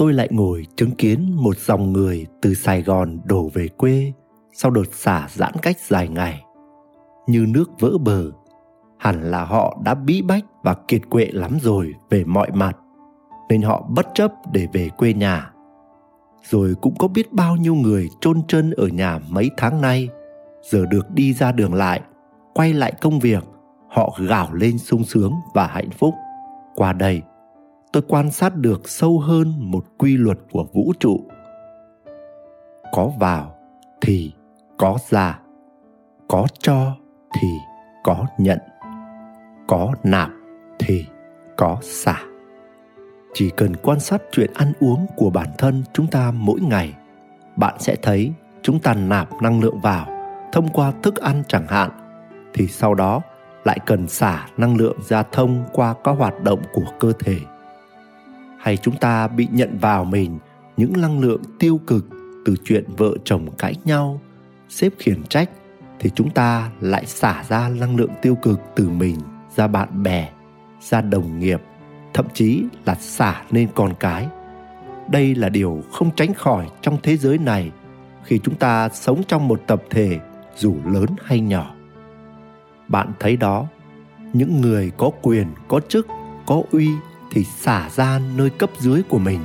tôi lại ngồi chứng kiến một dòng người từ Sài Gòn đổ về quê sau đợt xả giãn cách dài ngày. Như nước vỡ bờ, hẳn là họ đã bí bách và kiệt quệ lắm rồi về mọi mặt, nên họ bất chấp để về quê nhà. Rồi cũng có biết bao nhiêu người chôn chân ở nhà mấy tháng nay, giờ được đi ra đường lại, quay lại công việc, họ gào lên sung sướng và hạnh phúc. Qua đây, tôi quan sát được sâu hơn một quy luật của vũ trụ. Có vào thì có ra, có cho thì có nhận, có nạp thì có xả. Chỉ cần quan sát chuyện ăn uống của bản thân chúng ta mỗi ngày, bạn sẽ thấy chúng ta nạp năng lượng vào thông qua thức ăn chẳng hạn, thì sau đó lại cần xả năng lượng ra thông qua các hoạt động của cơ thể hay chúng ta bị nhận vào mình những năng lượng tiêu cực từ chuyện vợ chồng cãi nhau, sếp khiển trách thì chúng ta lại xả ra năng lượng tiêu cực từ mình ra bạn bè, ra đồng nghiệp, thậm chí là xả lên con cái. Đây là điều không tránh khỏi trong thế giới này khi chúng ta sống trong một tập thể dù lớn hay nhỏ. Bạn thấy đó, những người có quyền, có chức, có uy thì xả ra nơi cấp dưới của mình,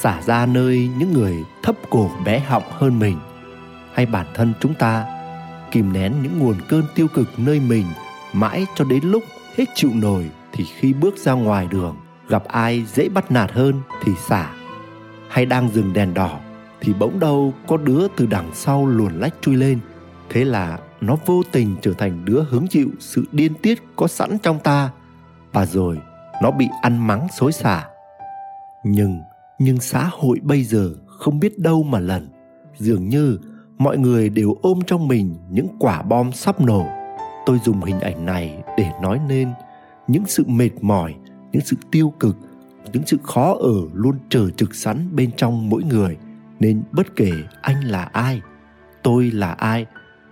xả ra nơi những người thấp cổ bé họng hơn mình. Hay bản thân chúng ta, kìm nén những nguồn cơn tiêu cực nơi mình mãi cho đến lúc hết chịu nổi thì khi bước ra ngoài đường, gặp ai dễ bắt nạt hơn thì xả. Hay đang dừng đèn đỏ thì bỗng đâu có đứa từ đằng sau luồn lách chui lên. Thế là nó vô tình trở thành đứa hứng chịu sự điên tiết có sẵn trong ta. Và rồi nó bị ăn mắng xối xả. Nhưng nhưng xã hội bây giờ không biết đâu mà lần dường như mọi người đều ôm trong mình những quả bom sắp nổ. Tôi dùng hình ảnh này để nói nên những sự mệt mỏi, những sự tiêu cực, những sự khó ở luôn chờ trực sẵn bên trong mỗi người. Nên bất kể anh là ai, tôi là ai,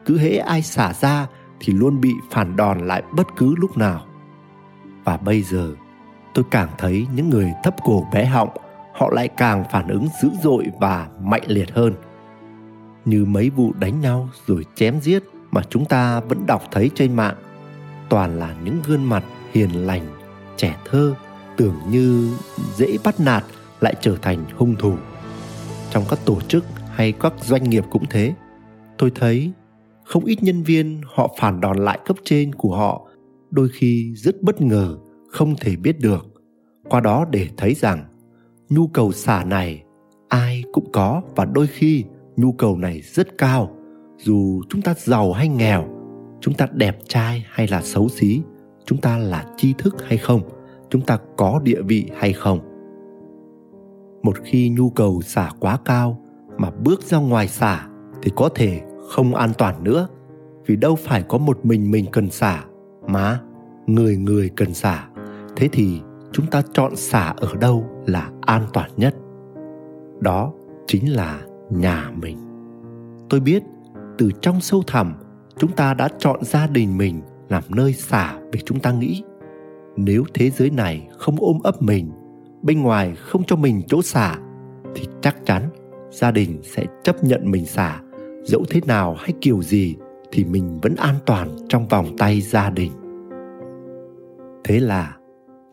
cứ hễ ai xả ra thì luôn bị phản đòn lại bất cứ lúc nào. Và bây giờ tôi càng thấy những người thấp cổ bé họng, họ lại càng phản ứng dữ dội và mạnh liệt hơn. Như mấy vụ đánh nhau rồi chém giết mà chúng ta vẫn đọc thấy trên mạng, toàn là những gương mặt hiền lành, trẻ thơ, tưởng như dễ bắt nạt lại trở thành hung thủ. Trong các tổ chức hay các doanh nghiệp cũng thế, tôi thấy không ít nhân viên họ phản đòn lại cấp trên của họ, đôi khi rất bất ngờ không thể biết được. Qua đó để thấy rằng, nhu cầu xả này ai cũng có và đôi khi nhu cầu này rất cao. Dù chúng ta giàu hay nghèo, chúng ta đẹp trai hay là xấu xí, chúng ta là tri thức hay không, chúng ta có địa vị hay không. Một khi nhu cầu xả quá cao mà bước ra ngoài xả thì có thể không an toàn nữa. Vì đâu phải có một mình mình cần xả, mà người người cần xả thế thì chúng ta chọn xả ở đâu là an toàn nhất? Đó chính là nhà mình. Tôi biết từ trong sâu thẳm chúng ta đã chọn gia đình mình làm nơi xả vì chúng ta nghĩ. Nếu thế giới này không ôm ấp mình, bên ngoài không cho mình chỗ xả, thì chắc chắn gia đình sẽ chấp nhận mình xả, dẫu thế nào hay kiểu gì thì mình vẫn an toàn trong vòng tay gia đình. Thế là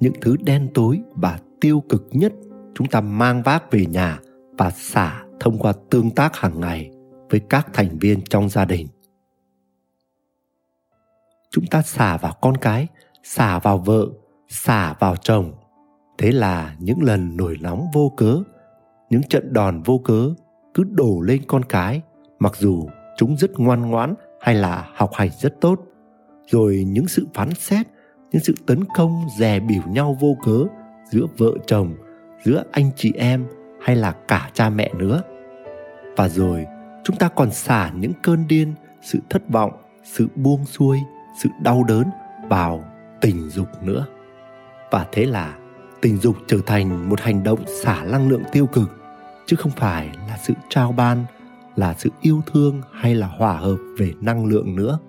những thứ đen tối và tiêu cực nhất. Chúng ta mang vác về nhà và xả thông qua tương tác hàng ngày với các thành viên trong gia đình. Chúng ta xả vào con cái, xả vào vợ, xả vào chồng. Thế là những lần nổi nóng vô cớ, những trận đòn vô cớ cứ đổ lên con cái, mặc dù chúng rất ngoan ngoãn hay là học hành rất tốt. Rồi những sự phán xét những sự tấn công dè bỉu nhau vô cớ giữa vợ chồng, giữa anh chị em hay là cả cha mẹ nữa. Và rồi, chúng ta còn xả những cơn điên, sự thất vọng, sự buông xuôi, sự đau đớn vào tình dục nữa. Và thế là tình dục trở thành một hành động xả năng lượng tiêu cực, chứ không phải là sự trao ban, là sự yêu thương hay là hòa hợp về năng lượng nữa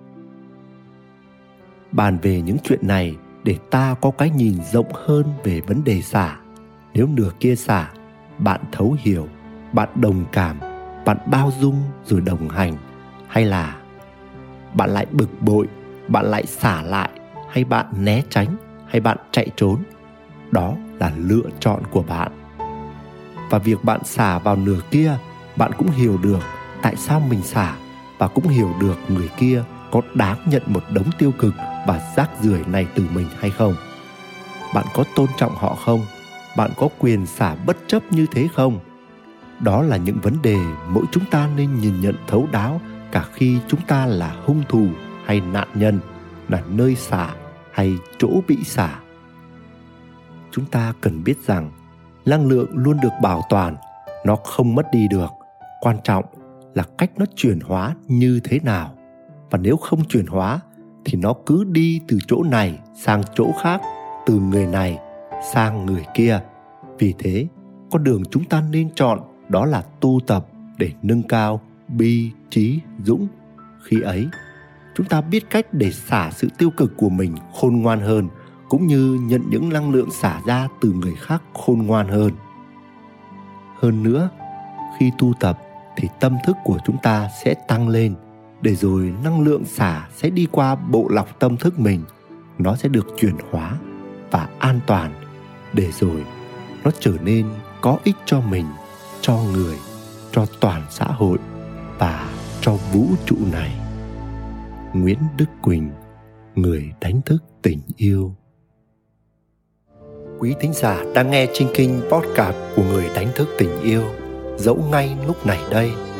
bàn về những chuyện này để ta có cái nhìn rộng hơn về vấn đề xả. Nếu nửa kia xả, bạn thấu hiểu, bạn đồng cảm, bạn bao dung rồi đồng hành, hay là bạn lại bực bội, bạn lại xả lại, hay bạn né tránh, hay bạn chạy trốn, đó là lựa chọn của bạn. Và việc bạn xả vào nửa kia, bạn cũng hiểu được tại sao mình xả và cũng hiểu được người kia có đáng nhận một đống tiêu cực và rác rưởi này từ mình hay không? Bạn có tôn trọng họ không? Bạn có quyền xả bất chấp như thế không? Đó là những vấn đề mỗi chúng ta nên nhìn nhận thấu đáo cả khi chúng ta là hung thủ hay nạn nhân, là nơi xả hay chỗ bị xả. Chúng ta cần biết rằng, năng lượng luôn được bảo toàn, nó không mất đi được. Quan trọng là cách nó chuyển hóa như thế nào và nếu không chuyển hóa, thì nó cứ đi từ chỗ này sang chỗ khác, từ người này sang người kia. Vì thế, con đường chúng ta nên chọn đó là tu tập để nâng cao bi trí dũng. Khi ấy, chúng ta biết cách để xả sự tiêu cực của mình khôn ngoan hơn, cũng như nhận những năng lượng xả ra từ người khác khôn ngoan hơn. Hơn nữa, khi tu tập, thì tâm thức của chúng ta sẽ tăng lên để rồi năng lượng xả sẽ đi qua bộ lọc tâm thức mình. Nó sẽ được chuyển hóa và an toàn. Để rồi nó trở nên có ích cho mình, cho người, cho toàn xã hội và cho vũ trụ này. Nguyễn đức quỳnh, người đánh thức tình yêu. Quý thính giả đang nghe Trinh Kinh podcast của người đánh thức tình yêu, dẫu ngay lúc này đây